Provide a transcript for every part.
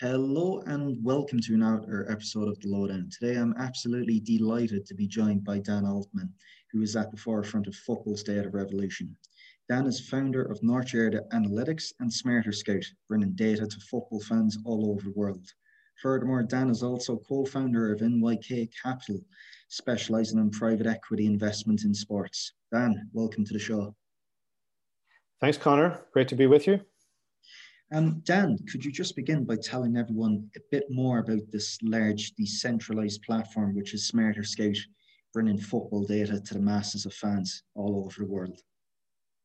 Hello and welcome to another episode of The Lowdown. Today I'm absolutely delighted to be joined by Dan Altman, who is at the forefront of football's data revolution. Dan is founder of North Yard Analytics and Smarterscout, bringing data to football fans all over the world. Furthermore, Dan is also co-founder of NYK Capital, specializing in private equity investment in sports. Dan, welcome to the show. Thanks, Connor. Great to be with you. Um, Dan, could you just begin by telling everyone a bit more about this large decentralized platform, which is Smarterscout, bringing football data to the masses of fans all over the world?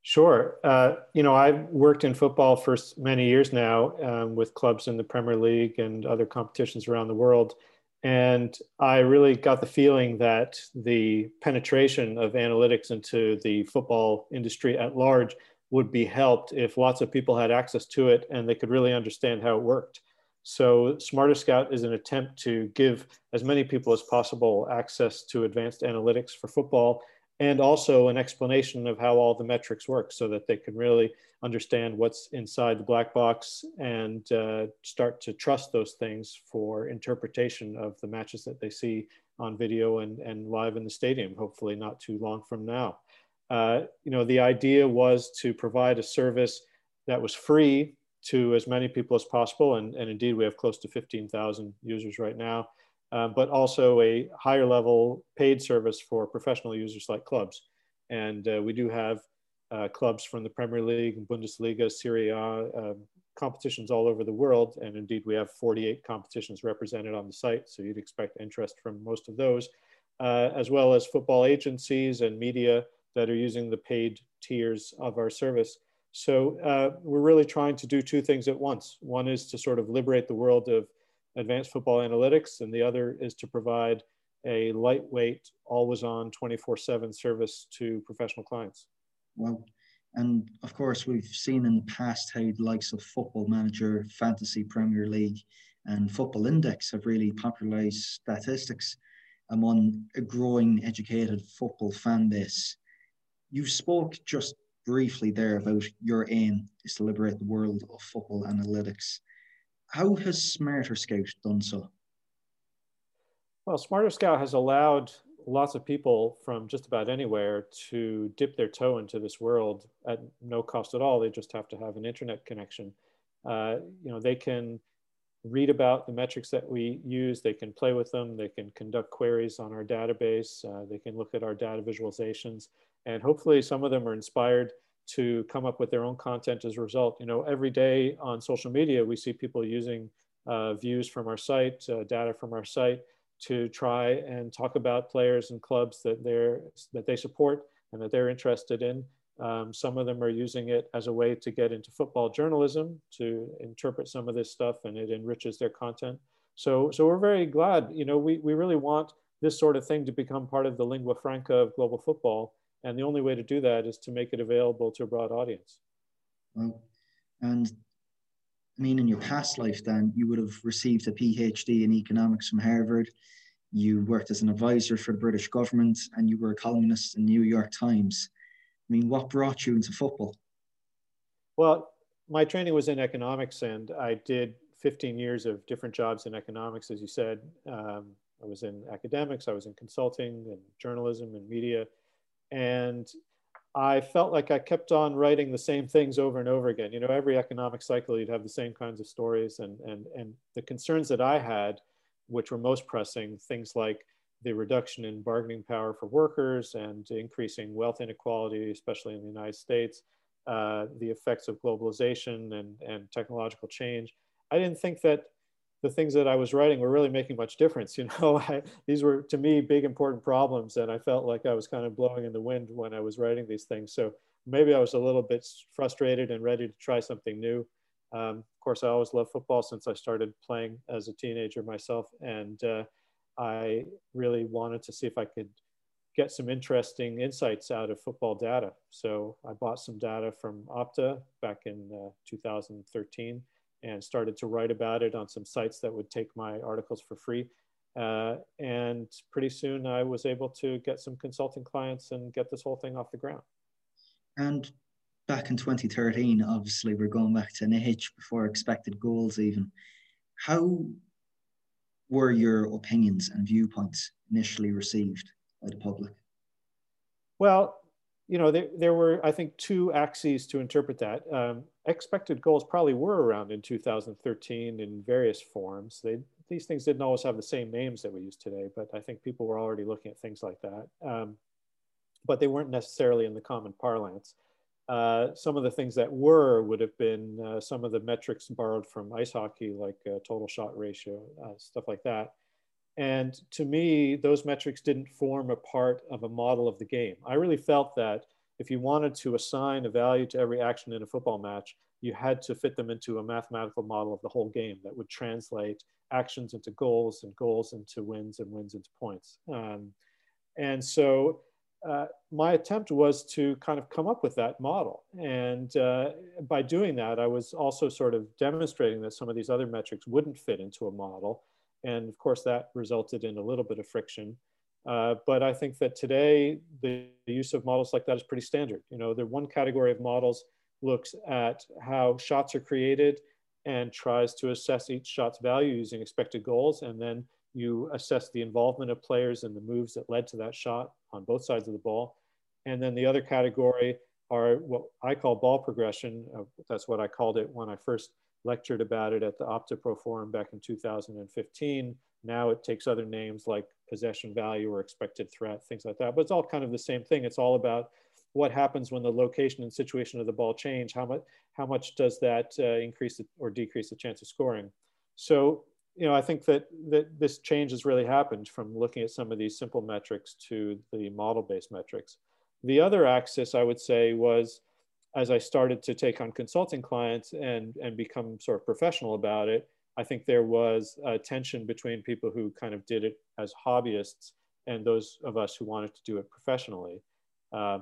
Sure. Uh, you know, I've worked in football for many years now um, with clubs in the Premier League and other competitions around the world. And I really got the feeling that the penetration of analytics into the football industry at large would be helped if lots of people had access to it and they could really understand how it worked. So Smarterscout is an attempt to give as many people as possible access to advanced analytics for football and also an explanation of how all the metrics work so that they can really understand what's inside the black box and uh, start to trust those things for interpretation of the matches that they see on video and, and live in the stadium, hopefully not too long from now. Uh, you know, the idea was to provide a service that was free to as many people as possible. And, and indeed, we have close to 15,000 users right now um, but also a higher level paid service for professional users like clubs. And uh, we do have uh, clubs from the Premier League, Bundesliga, Serie A, uh, competitions all over the world. And indeed, we have 48 competitions represented on the site. So you'd expect interest from most of those, uh, as well as football agencies and media that are using the paid tiers of our service. So uh, we're really trying to do two things at once. One is to sort of liberate the world of advanced football analytics, and the other is to provide a lightweight, always on 24 7 service to professional clients. Well, and of course, we've seen in the past how the likes of Football Manager, Fantasy Premier League, and Football Index have really popularized statistics among a growing educated football fan base. You spoke just briefly there about your aim is to liberate the world of football analytics. How has Smarterscout done so? Well, Smarterscout has allowed lots of people from just about anywhere to dip their toe into this world at no cost at all. They just have to have an internet connection. Uh, you know, they can read about the metrics that we use. They can play with them. They can conduct queries on our database. Uh, they can look at our data visualizations. And hopefully some of them are inspired to come up with their own content as a result. You know, every day on social media, we see people using uh, views from our site, uh, data from our site to try and talk about players and clubs that they're that they support and that they're interested in. Um, some of them are using it as a way to get into football journalism to interpret some of this stuff, and it enriches their content. So, so we're very glad. You know, we we really want this sort of thing to become part of the lingua franca of global football and the only way to do that is to make it available to a broad audience. Well, and I mean, in your past life, then you would have received a PhD in economics from Harvard. You worked as an advisor for the British government, and you were a columnist in New York Times. I mean, what brought you into football? Well, my training was in economics, and I did 15 years of different jobs in economics, as you said. Um, I was in academics, I was in consulting and journalism and media and I felt like I kept on writing the same things over and over again. You know, every economic cycle, you'd have the same kinds of stories, and and and the concerns that I had, which were most pressing, things like the reduction in bargaining power for workers and increasing wealth inequality, especially in the United States, uh, the effects of globalization and, and technological change. I didn't think that the things that I was writing were really making much difference. You know, I, these were to me big important problems, and I felt like I was kind of blowing in the wind when I was writing these things. So maybe I was a little bit frustrated and ready to try something new. Um, of course, I always loved football since I started playing as a teenager myself, and uh, I really wanted to see if I could get some interesting insights out of football data. So I bought some data from Opta back in uh, 2013 and started to write about it on some sites that would take my articles for free. Uh, and pretty soon I was able to get some consulting clients and get this whole thing off the ground. And back in 2013, obviously we're going back to age before expected goals even. how were your opinions and viewpoints initially received by the public? Well, you know, there, there were, I think, two axes to interpret that. Um, expected goals probably were around in 2013 in various forms. They, these things didn't always have the same names that we use today, but I think people were already looking at things like that. Um, but they weren't necessarily in the common parlance. Uh, some of the things that were would have been uh, some of the metrics borrowed from ice hockey, like uh, total shot ratio, uh, stuff like that. And to me, those metrics didn't form a part of a model of the game. I really felt that if you wanted to assign a value to every action in a football match, you had to fit them into a mathematical model of the whole game that would translate actions into goals and goals into wins and wins into points. Um, and so uh, my attempt was to kind of come up with that model. And uh, by doing that, I was also sort of demonstrating that some of these other metrics wouldn't fit into a model. And of course, that resulted in a little bit of friction. Uh, but I think that today, the, the, use of models like that is pretty standard. You know, the one category of models looks at how shots are created and tries to assess each shot's value using expected goals. And then you assess the involvement of players and the moves that led to that shot on both sides of the ball. And then the other category are what I call ball progression. Uh, that's what I called it when I first lectured about it at the OptaPro Forum back in 2015. Now it takes other names like possession value or expected threat, things like that. But it's all kind of the same thing. It's all about what happens when the location and situation of the ball change. How much, how much does that uh, increase or decrease the chance of scoring? So you know, I think that, that this change has really happened from looking at some of these simple metrics to the model-based metrics. The other axis, I would say, was as I started to take on consulting clients and, and become sort of professional about it, I think there was a tension between people who kind of did it as hobbyists and those of us who wanted to do it professionally. Uh,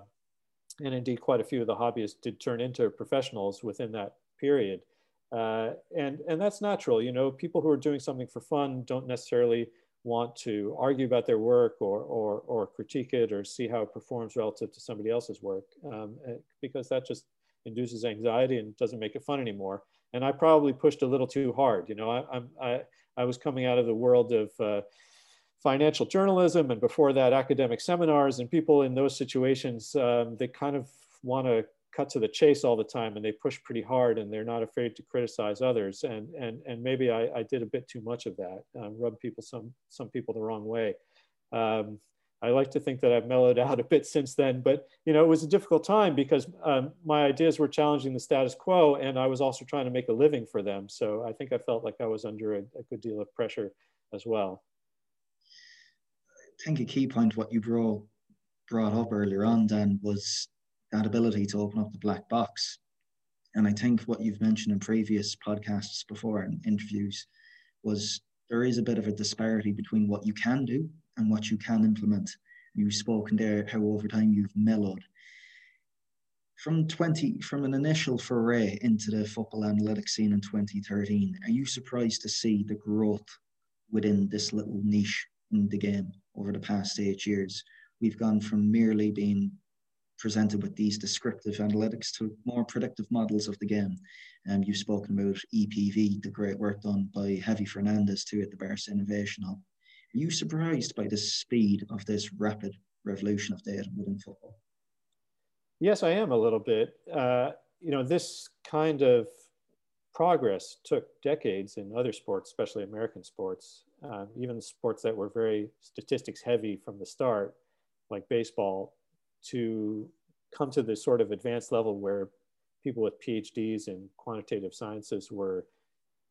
and indeed, quite a few of the hobbyists did turn into professionals within that period. Uh, and, and that's natural. You know, people who are doing something for fun don't necessarily want to argue about their work or, or, or critique it or see how it performs relative to somebody else's work um, eh, because that just induces anxiety and doesn't make it fun anymore. And I probably pushed a little too hard. You know, I, I, I was coming out of the world of uh, financial journalism and before that academic seminars and people in those situations, um, they kind of want to cut to the chase all the time and they push pretty hard and they're not afraid to criticize others. And and and maybe I, I did a bit too much of that um, rub people some some people the wrong way. Um, I like to think that I've mellowed out a bit since then but you know it was a difficult time because um, my ideas were challenging the status quo and I was also trying to make a living for them. So I think I felt like I was under a, a good deal of pressure as well. I think a key point what you brought brought up earlier on Dan was that ability to open up the black box. And I think what you've mentioned in previous podcasts before and interviews was there is a bit of a disparity between what you can do and what you can implement. You've spoken there how over time you've mellowed. From 20, from an initial foray into the football analytics scene in 2013, are you surprised to see the growth within this little niche in the game over the past eight years? We've gone from merely being presented with these descriptive analytics to more predictive models of the game. Um, you've spoken about EPV, the great work done by Javi Fernandez too at the Barca Innovation Hub. Are you surprised by the speed of this rapid revolution of data within football? Yes, I am a little bit. Uh, you know, this kind of progress took decades in other sports, especially American sports, uh, even sports that were very statistics heavy from the start, like baseball, to come to this sort of advanced level where people with PhDs in quantitative sciences were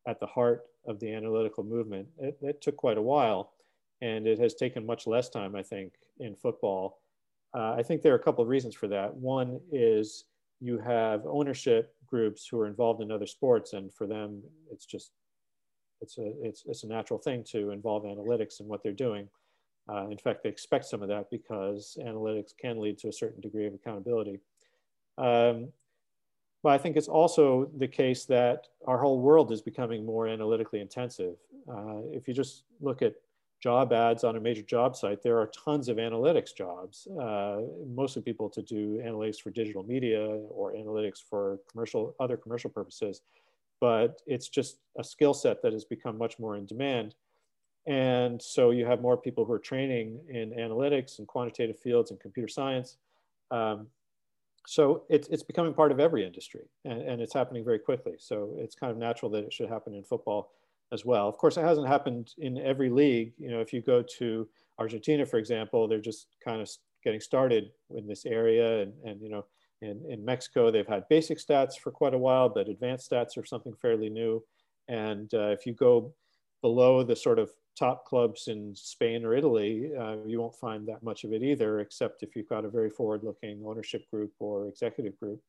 at the heart of the analytical movement. It, it, took quite a while, and it has taken much less time, I think, in football. Uh, I think there are a couple of reasons for that. One is you have ownership groups who are involved in other sports, and for them, it's just it's a it's, it's a natural thing to involve analytics in what they're doing. Uh, in fact, they expect some of that because analytics can lead to a certain degree of accountability. Um, but I think it's also the case that our whole world is becoming more analytically intensive. Uh, if you just look at job ads on a major job site, there are tons of analytics jobs, uh, mostly people to do analytics for digital media or analytics for commercial, other commercial purposes. but it's just a skill set that has become much more in demand. And so you have more people who are training in analytics and quantitative fields and computer science. Um, so it's, it's becoming part of every industry and, and it's happening very quickly. So it's kind of natural that it should happen in football as well. Of course, it hasn't happened in every league. You know, if you go to Argentina, for example, they're just kind of getting started in this area. And, and you know, in, in Mexico, they've had basic stats for quite a while, but advanced stats are something fairly new. And uh, if you go below the sort of top clubs in Spain or Italy, uh, you won't find that much of it either, except if you've got a very forward-looking ownership group or executive group.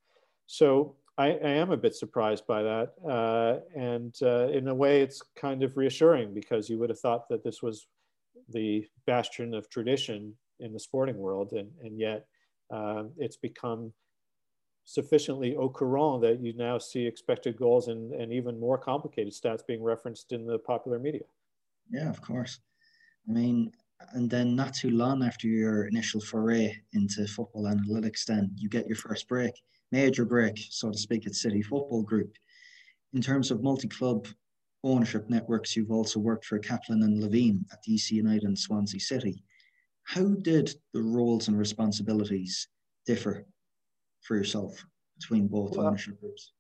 So I, I am a bit surprised by that, uh, and uh, in a way, it's kind of reassuring because you would have thought that this was the bastion of tradition in the sporting world, and, and yet um, it's become sufficiently au courant that you now see expected goals and, and even more complicated stats being referenced in the popular media. Yeah, of course. I mean, and then not too long after your initial foray into football analytics, then you get your first break, major break, so to speak, at City Football Group. In terms of multi-club ownership networks, you've also worked for Kaplan and Levien at DC United and Swansea City. How did the roles and responsibilities differ for yourself between both well, ownership groups?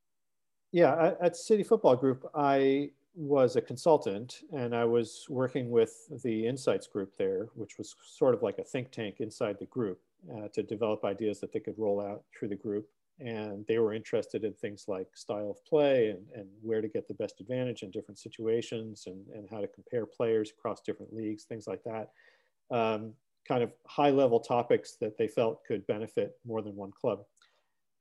Yeah, at City Football Group, I was a consultant and I was working with the Insights group there, which was sort of like a think tank inside the group uh, to develop ideas that they could roll out through the group. And they were interested in things like style of play and, and where to get the best advantage in different situations and, and how to compare players across different leagues, things like that. Um, kind of high level topics that they felt could benefit more than one club.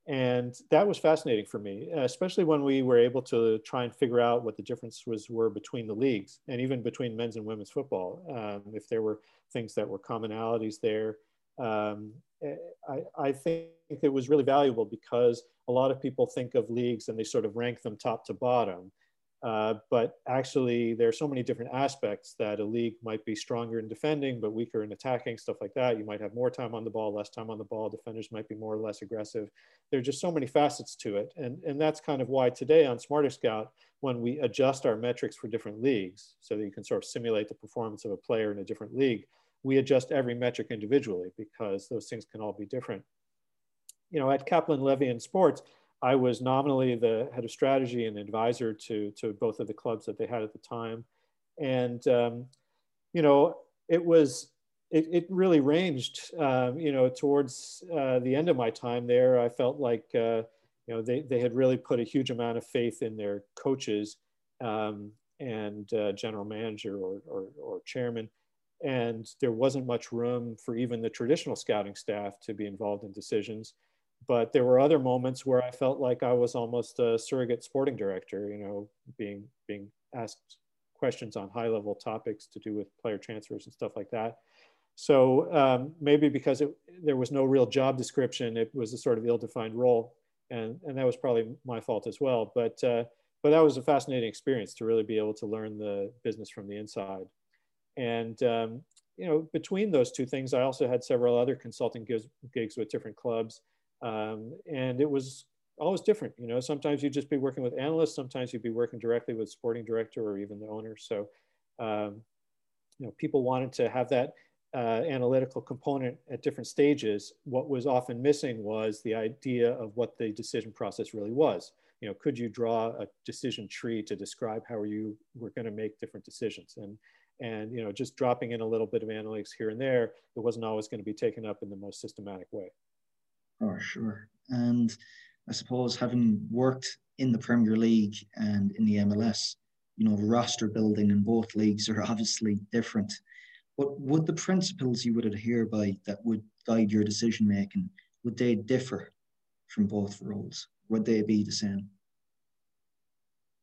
And that was fascinating for me, especially when we were able to try and figure out what the differences were between the leagues and even between men's and women's football. Um, if there were things that were commonalities there, um, eh, I, I, think it was really valuable because a lot of people think of leagues and they sort of rank them top to bottom. Uh, but actually, there are so many different aspects that a league might be stronger in defending, but weaker in attacking, stuff like that. You might have more time on the ball, less time on the ball. Defenders might be more or less aggressive. There are just so many facets to it. And, and that's kind of why today on Smarterscout, when we adjust our metrics for different leagues so that you can sort of simulate the performance of a player in a different league, we adjust every metric individually because those things can all be different. You know, at Kaplan Levy and sports, I was nominally the head of strategy and advisor to, to both of the clubs that they had at the time. And, um, you know, it was, it, it really ranged, um, you know, towards uh, the end of my time there, I felt like, uh, you know, they, they had really put a huge amount of faith in their coaches um, and uh, general manager or, or, or chairman. And there wasn't much room for even the traditional scouting staff to be involved in decisions but there were other moments where I felt like I was almost a surrogate sporting director, you know, being being asked questions on high level topics to do with player transfers and stuff like that. So um, maybe because it, there was no real job description, it was a sort of ill-defined role, and and that was probably my fault as well. But uh, but that was a fascinating experience to really be able to learn the business from the inside. And um, you know, between those two things, I also had several other consulting gigs, gigs with different clubs. Um, and it was always different. You know, sometimes you'd just be working with analysts, sometimes you'd be working directly with sporting director or even the owner. So, um, you know, people wanted to have that uh, analytical component at different stages. What was often missing was the idea of what the decision process really was. You know, could you draw a decision tree to describe how you were going to make different decisions? And and you know, just dropping in a little bit of analytics here and there, it wasn't always going to be taken up in the most systematic way. Oh, sure. And I suppose having worked in the Premier League and in the MLS, you know, roster building in both leagues are obviously different. But would the principles you would adhere by that would guide your decision making, would they differ from both roles? Would they be the same?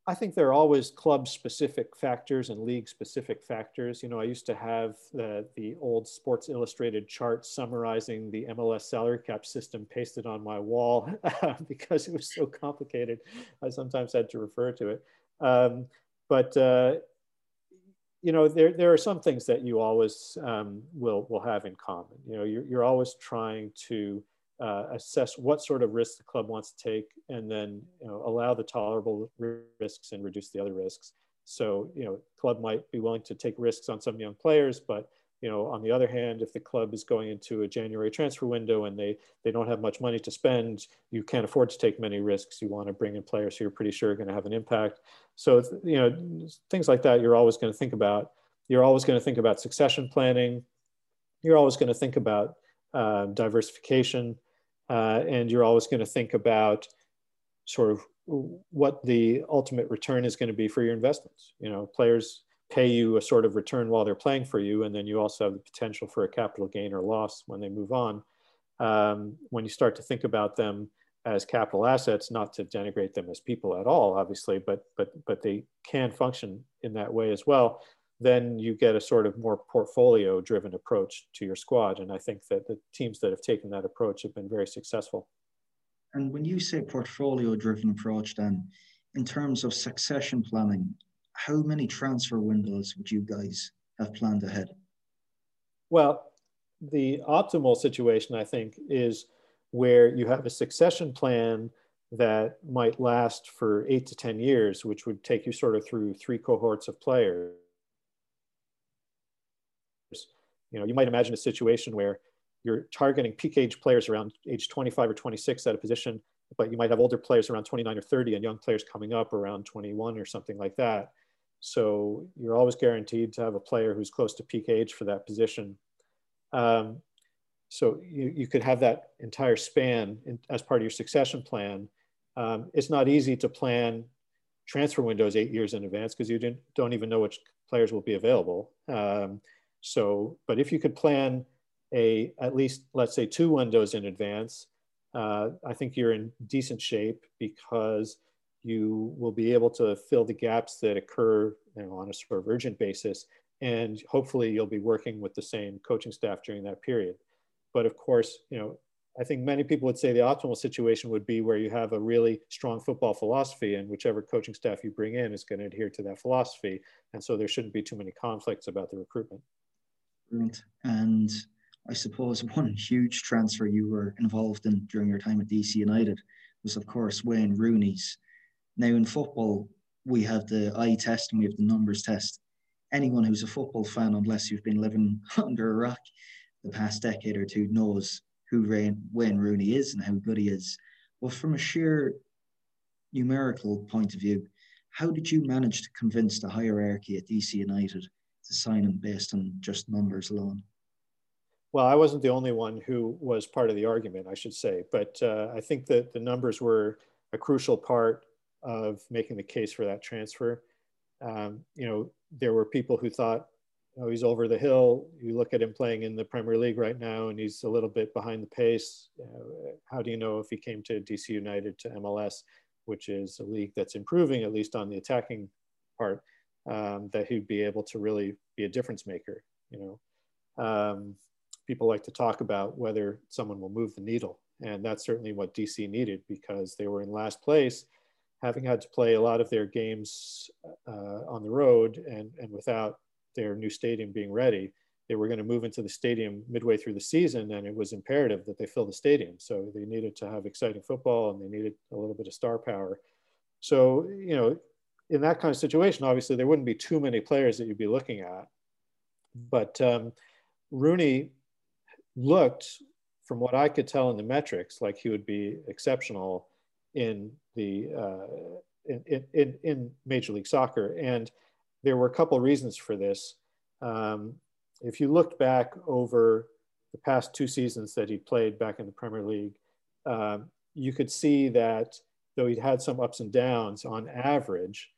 I think there are always club specific factors and league specific factors. You know, I used to have the, the old Sports Illustrated chart summarizing the MLS salary cap system pasted on my wall because it was so complicated. I sometimes had to refer to it. Um, but, uh, you know, there, there are some things that you always um, will, will have in common. You know, you're, you're always trying to uh, assess what sort of risks the club wants to take, and then you know, allow the tolerable risks and reduce the other risks. So, you know, club might be willing to take risks on some young players, but you know, on the other hand, if the club is going into a January transfer window and they they don't have much money to spend, you can't afford to take many risks. You want to bring in players who you're pretty sure are going to have an impact. So, you know, things like that you're always going to think about. You're always going to think about succession planning. You're always going to think about uh, diversification, uh, and you're always going to think about sort of what the ultimate return is going to be for your investments. You know, players pay you a sort of return while they're playing for you, and then you also have the potential for a capital gain or loss when they move on. Um, when you start to think about them as capital assets, not to denigrate them as people at all, obviously, but but but they can function in that way as well. Then you get a sort of more portfolio-driven approach to your squad, and I think that the teams that have taken that approach have been very successful. And when you say portfolio-driven approach, then in terms of succession planning, how many transfer windows would you guys have planned ahead? Well, the optimal situation, I think, is where you have a succession plan that might last for eight to 10 years, which would take you sort of through three cohorts of players. You know, you might imagine a situation where you're targeting peak age players around age 25 or 26 at a position, but you might have older players around 29 or 30 and young players coming up around 21 or something like that. So you're always guaranteed to have a player who's close to peak age for that position. Um, so you, you could have that entire span in, as part of your succession plan. Um, it's not easy to plan transfer windows eight years in advance because you don't even know which players will be available. Um, so, but if you could plan a at least let's say two windows in advance, uh, I think you're in decent shape because you will be able to fill the gaps that occur you know, on a sort of urgent basis. And hopefully you'll be working with the same coaching staff during that period. But of course, you know, I think many people would say the optimal situation would be where you have a really strong football philosophy and whichever coaching staff you bring in is going to adhere to that philosophy. And so there shouldn't be too many conflicts about the recruitment. Brilliant. And I suppose one huge transfer you were involved in during your time at DC United was, of course, Wayne Rooney's now, in football, we have the eye test and we have the numbers test. Anyone who's a football fan, unless you've been living under a rock the past decade or two, knows who Wayne Rooney is and how good he is. But from a sheer numerical point of view, how did you manage to convince the hierarchy at DC United to sign him based on just numbers alone? Well, I wasn't the only one who was part of the argument, I should say, but uh, I think that the numbers were a crucial part of making the case for that transfer. Um, you know, there were people who thought, oh, he's over the hill. You look at him playing in the Premier League right now, and he's a little bit behind the pace. Uh, how do you know if he came to DC United to MLS, which is a league that's improving, at least on the attacking part, um, that he'd be able to really be a difference maker? You know, um, people like to talk about whether someone will move the needle, and that's certainly what DC needed because they were in last place having had to play a lot of their games uh, on the road and, and without their new stadium being ready, they were going to move into the stadium midway through the season, and it was imperative that they fill the stadium. So they needed to have exciting football, and they needed a little bit of star power. So you know, in that kind of situation, obviously there wouldn't be too many players that you'd be looking at. But um, Rooney looked, from what I could tell in the metrics, like he would be exceptional in the uh, in, in, in Major League Soccer. And there were a couple reasons for this. Um, if you looked back over the past two seasons that he played back in the Premier League, um, you could see that though he'd had some ups and downs on average,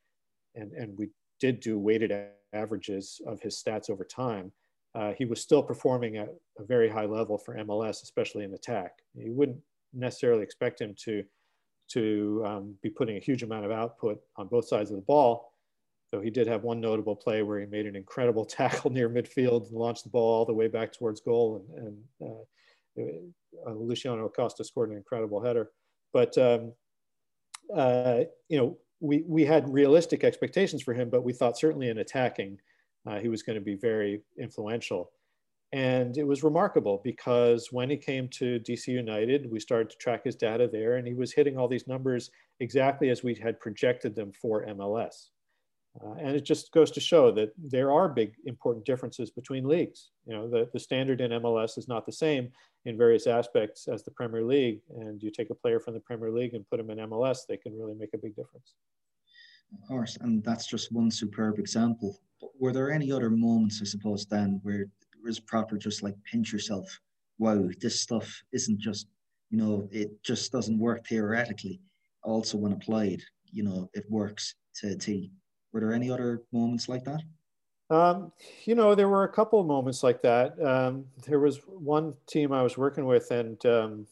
and, and we did do weighted averages of his stats over time, uh, he was still performing at a very high level for MLS, especially in attack. You wouldn't necessarily expect him to to um, be putting a huge amount of output on both sides of the ball. So he did have one notable play where he made an incredible tackle near midfield and launched the ball all the way back towards goal. And, and uh, uh, Luciano Acosta scored an incredible header. But, um, uh, you know, we, we had realistic expectations for him, but we thought certainly in attacking, uh, he was going to be very influential. And it was remarkable because when he came to DC United, we started to track his data there, and he was hitting all these numbers exactly as we had projected them for MLS. Uh, and it just goes to show that there are big important differences between leagues. You know, the, the standard in MLS is not the same in various aspects as the Premier League. And you take a player from the Premier League and put them in MLS, they can really make a big difference. Of course, and that's just one superb example. But were there any other moments, I suppose, then where it was proper just like pinch yourself wow this stuff isn't just you know it just doesn't work theoretically also when applied you know it works to were there any other moments like that um, you know there were a couple of moments like that um, there was one team i was working with and um,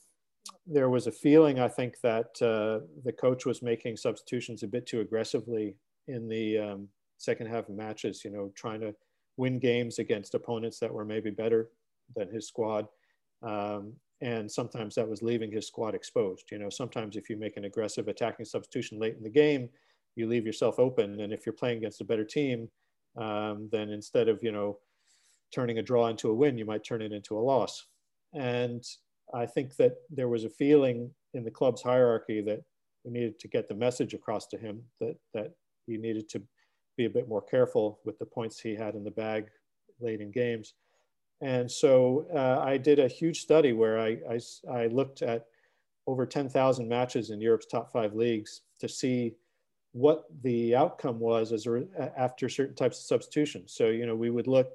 there was a feeling i think that uh, the coach was making substitutions a bit too aggressively in the um, second half of matches you know trying to win games against opponents that were maybe better than his squad. Um, and sometimes that was leaving his squad exposed. You know, sometimes if you make an aggressive attacking substitution late in the game, you leave yourself open. And if you're playing against a better team, um, then instead of, you know, turning a draw into a win, you might turn it into a loss. And I think that there was a feeling in the club's hierarchy that we needed to get the message across to him that, that he needed to be a bit more careful with the points he had in the bag late in games. And so uh, I did a huge study where I, I, I looked at over 10,000 matches in Europe's top five leagues to see what the outcome was as a, after certain types of substitutions. So, you know, we would look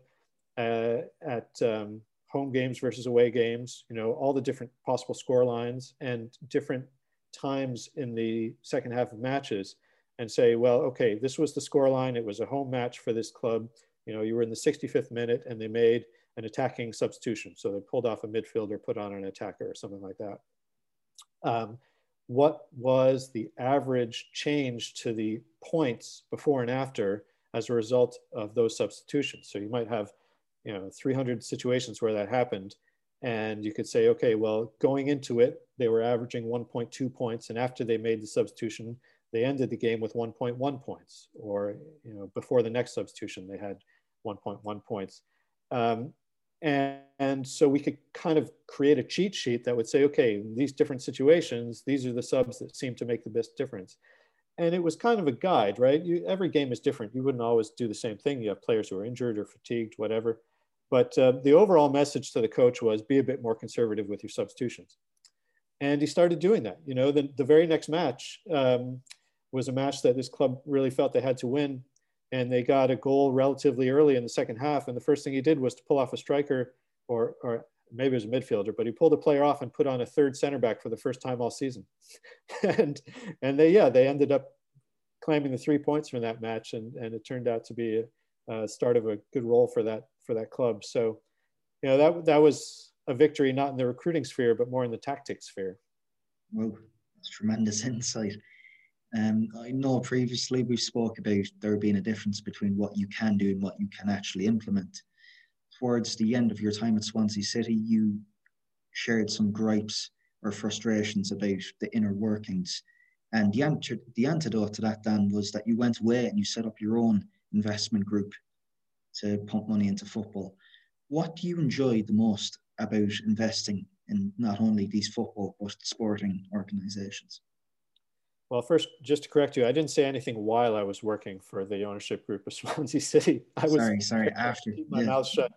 uh, at um, home games versus away games, you know, all the different possible score lines and different times in the second half of matches and say, well, okay, this was the score line. It was a home match for this club. You know, you were in the 65th minute and they made an attacking substitution. So they pulled off a midfielder, put on an attacker or something like that. Um, what was the average change to the points before and after as a result of those substitutions? So you might have, you know, 300 situations where that happened. And you could say, okay, well, going into it, they were averaging 1.2 points. And after they made the substitution, they ended the game with 1.1 points, or you know, before the next substitution, they had 1.1 points. Um, and, and, so we could kind of create a cheat sheet that would say, okay, these different situations, these are the subs that seem to make the best difference. And it was kind of a guide, right? You, every game is different. You wouldn't always do the same thing. You have players who are injured or fatigued, whatever. But uh, the overall message to the coach was be a bit more conservative with your substitutions. And he started doing that. You know, the, the very next match, um, was a match that this club really felt they had to win. And they got a goal relatively early in the second half. And the first thing he did was to pull off a striker, or, or maybe it was a midfielder, but he pulled a player off and put on a third center back for the first time all season. and and they yeah they ended up claiming the three points from that match, and and it turned out to be a, a start of a good roll for that for that club. So you know that that was a victory not in the recruiting sphere but more in the tactics sphere. Well, that's tremendous insight. Um, I know previously we spoke about there being a difference between what you can do and what you can actually implement. Towards the end of your time at Swansea City, you shared some gripes or frustrations about the inner workings. And the, answer, the antidote to that, Dan, was that you went away and you set up your own investment group to pump money into football. What do you enjoy the most about investing in not only these football but sporting organizations? Well, first, just to correct you, I didn't say anything while I was working for the ownership group of Swansea City. I was sorry, sorry. After my yeah. mouth shut,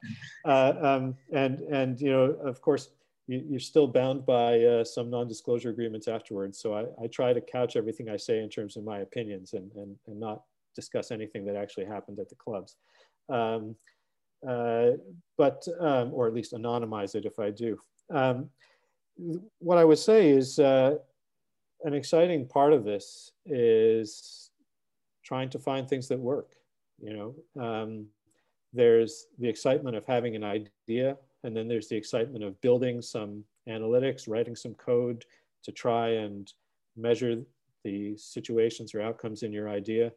uh, um, and and you know, of course, you, are still bound by uh, some non-disclosure agreements afterwards. So I, I, try to couch everything I say in terms of my opinions and and, and not discuss anything that actually happened at the clubs. Um, uh, but um, or at least anonymize it if I do. Um, what I would say is uh, an exciting part of this is trying to find things that work. You know, um, there's the excitement of having an idea, and then there's the excitement of building some analytics, writing some code to try and measure the situations or outcomes in your idea.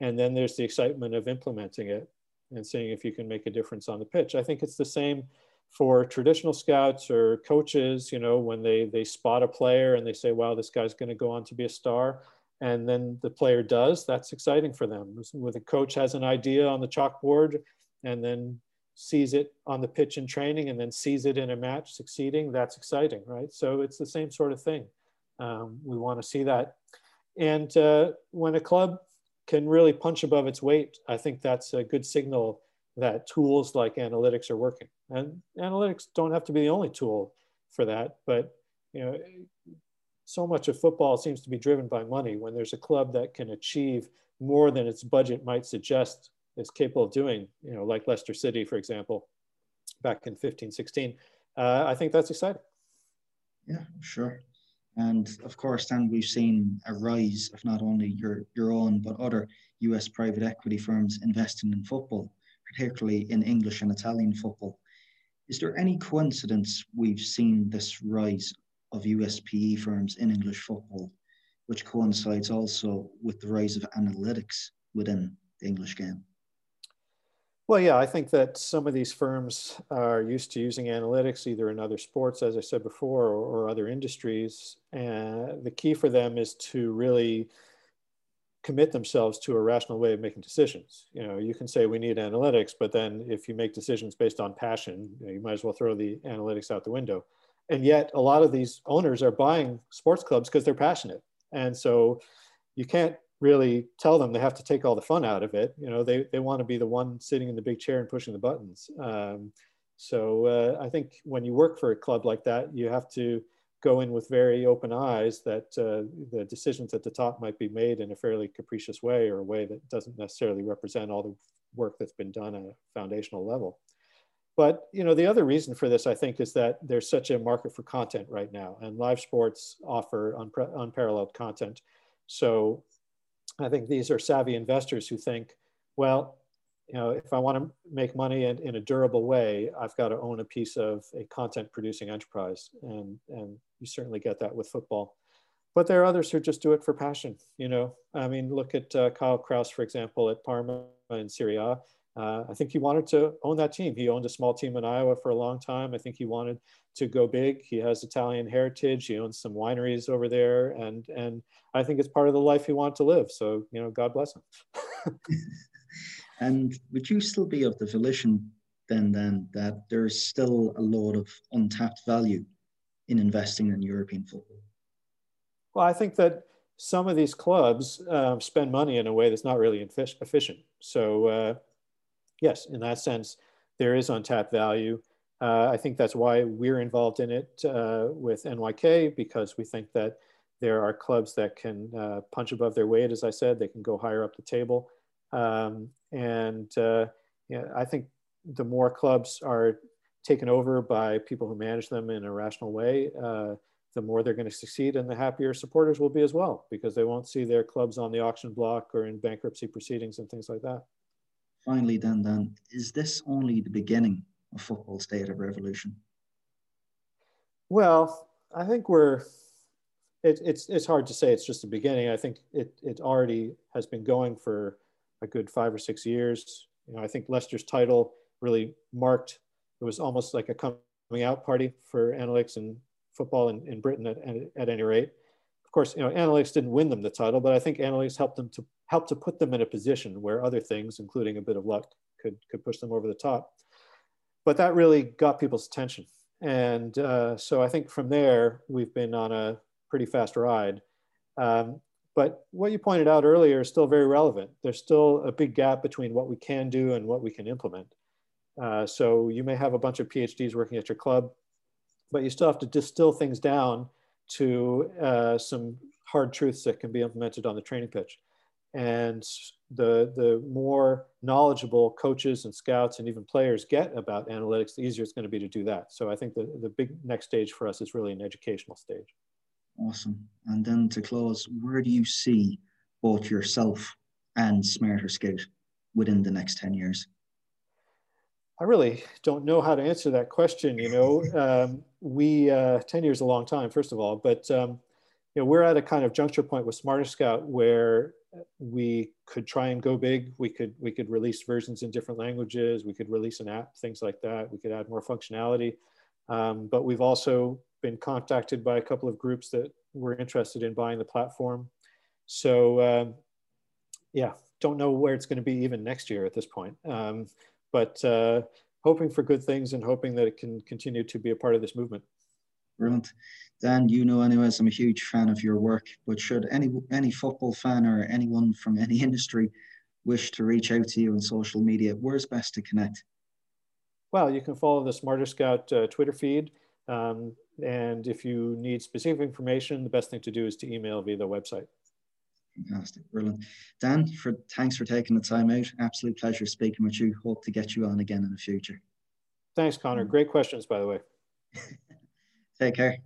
And then there's the excitement of implementing it and seeing if you can make a difference on the pitch. I think it's the same for traditional scouts or coaches, you know, when they they spot a player and they say, "Wow, this guy's going to go on to be a star," and then the player does, that's exciting for them. Where the coach has an idea on the chalkboard, and then sees it on the pitch in training and then sees it in a match succeeding, that's exciting, right? So it's the same sort of thing. Um, we want to see that. And uh, when a club can really punch above its weight, I think that's a good signal that tools like analytics are working. And analytics don't have to be the only tool for that, but you know, so much of football seems to be driven by money. When there's a club that can achieve more than its budget might suggest is capable of doing, you know, like Leicester City, for example, back in 15, 16, uh, I think that's exciting. Yeah, sure. And of course, then we've seen a rise of not only your, your own, but other US private equity firms investing in football, particularly in English and Italian football. Is there any coincidence we've seen this rise of USPE firms in English football, which coincides also with the rise of analytics within the English game? Well, yeah, I think that some of these firms are used to using analytics either in other sports, as I said before, or, or other industries. And the key for them is to really commit themselves to a rational way of making decisions. You know, you can say we need analytics, but then if you make decisions based on passion, you, know, you might as well throw the analytics out the window. And yet, a lot of these owners are buying sports clubs because they're passionate, and so you can't really tell them they have to take all the fun out of it. You know, they, they want to be the one sitting in the big chair and pushing the buttons. Um, so uh, I think when you work for a club like that, you have to go in with very open eyes that uh, the decisions at the top might be made in a fairly capricious way or a way that doesn't necessarily represent all the work that's been done at a foundational level. But you know, the other reason for this, I think, is that there's such a market for content right now, and live sports offer unparalleled content. So I think these are savvy investors who think, well, you know, if I want to make money in, in a durable way, I've got to own a piece of a content producing enterprise. And, and you certainly get that with football. But there are others who just do it for passion. You know, I mean, look at uh, Kyle Krause, for example, at Parma in Serie. Uh, I think he wanted to own that team. He owned a small team in Iowa for a long time. I think he wanted to go big. He has Italian heritage. He owns some wineries over there, and and I think it's part of the life he wanted to live. So you know, God bless him. and would you still be of the volition then then that there's still a lot of untapped value in investing in European football? Well, I think that some of these clubs um, spend money in a way that's not really efficient. So. Uh, yes, in that sense, there is untapped value. Uh, I think that's why we're involved in it uh, with NYK because we think that there are clubs that can uh, punch above their weight. As I said, they can go higher up the table, um, and uh, yeah, I think the more clubs are taken over by people who manage them in a rational way, uh, the more they're going to succeed, and the happier supporters will be as well because they won't see their clubs on the auction block or in bankruptcy proceedings and things like that finally, then, then, is this only the beginning of football's data revolution? Well, I think we're. It, it's it's hard to say. It's just the beginning. I think it it already has been going for a good five or six years. You know, I think Leicester's title really marked. It was almost like a coming out party for analytics and football in, in Britain at, at any rate. Of course, you know, analytics didn't win them the title, but I think analytics helped them to help to put them in a position where other things, including a bit of luck, could, could push them over the top. But that really got people's attention. And uh, so I think from there, we've been on a pretty fast ride. Um, but what you pointed out earlier is still very relevant. There's still a big gap between what we can do and what we can implement. Uh, so you may have a bunch of PhDs working at your club, but you still have to distill things down to uh, some hard truths that can be implemented on the training pitch. And the the more knowledgeable coaches and scouts and even players get about analytics the easier it's going to be to do that. So i think the, the big next stage for us is really an educational stage. Awesome. And then to close where do you see both yourself and smarter scout within the next 10 years i really don't know how to answer that question you know um, we uh, 10 years is a long time first of all but um, you know, we're at a kind of juncture point with Smarterscout where we could try and go big. We could we could release versions in different languages. We could release an app, things like that. We could add more functionality. Um, but we've also been contacted by a couple of groups that were interested in buying the platform. So um, yeah, don't know where it's going to be even next year at this point. But uh, hoping for good things and hoping that it can continue to be a part of this movement. Brilliant. Dan, you know anyways, I'm a huge fan of your work, but should any any football fan or anyone from any industry wish to reach out to you on social media, where's best to connect? Well, you can follow the Smarterscout uh, Twitter feed. Um, and if you need specific information, the best thing to do is to email via the website. Fantastic, brilliant. Dan, for thanks for taking the time out. Absolute pleasure speaking with you. Hope to get you on again in the future. Thanks, Connor. Great questions, by the way. Take care.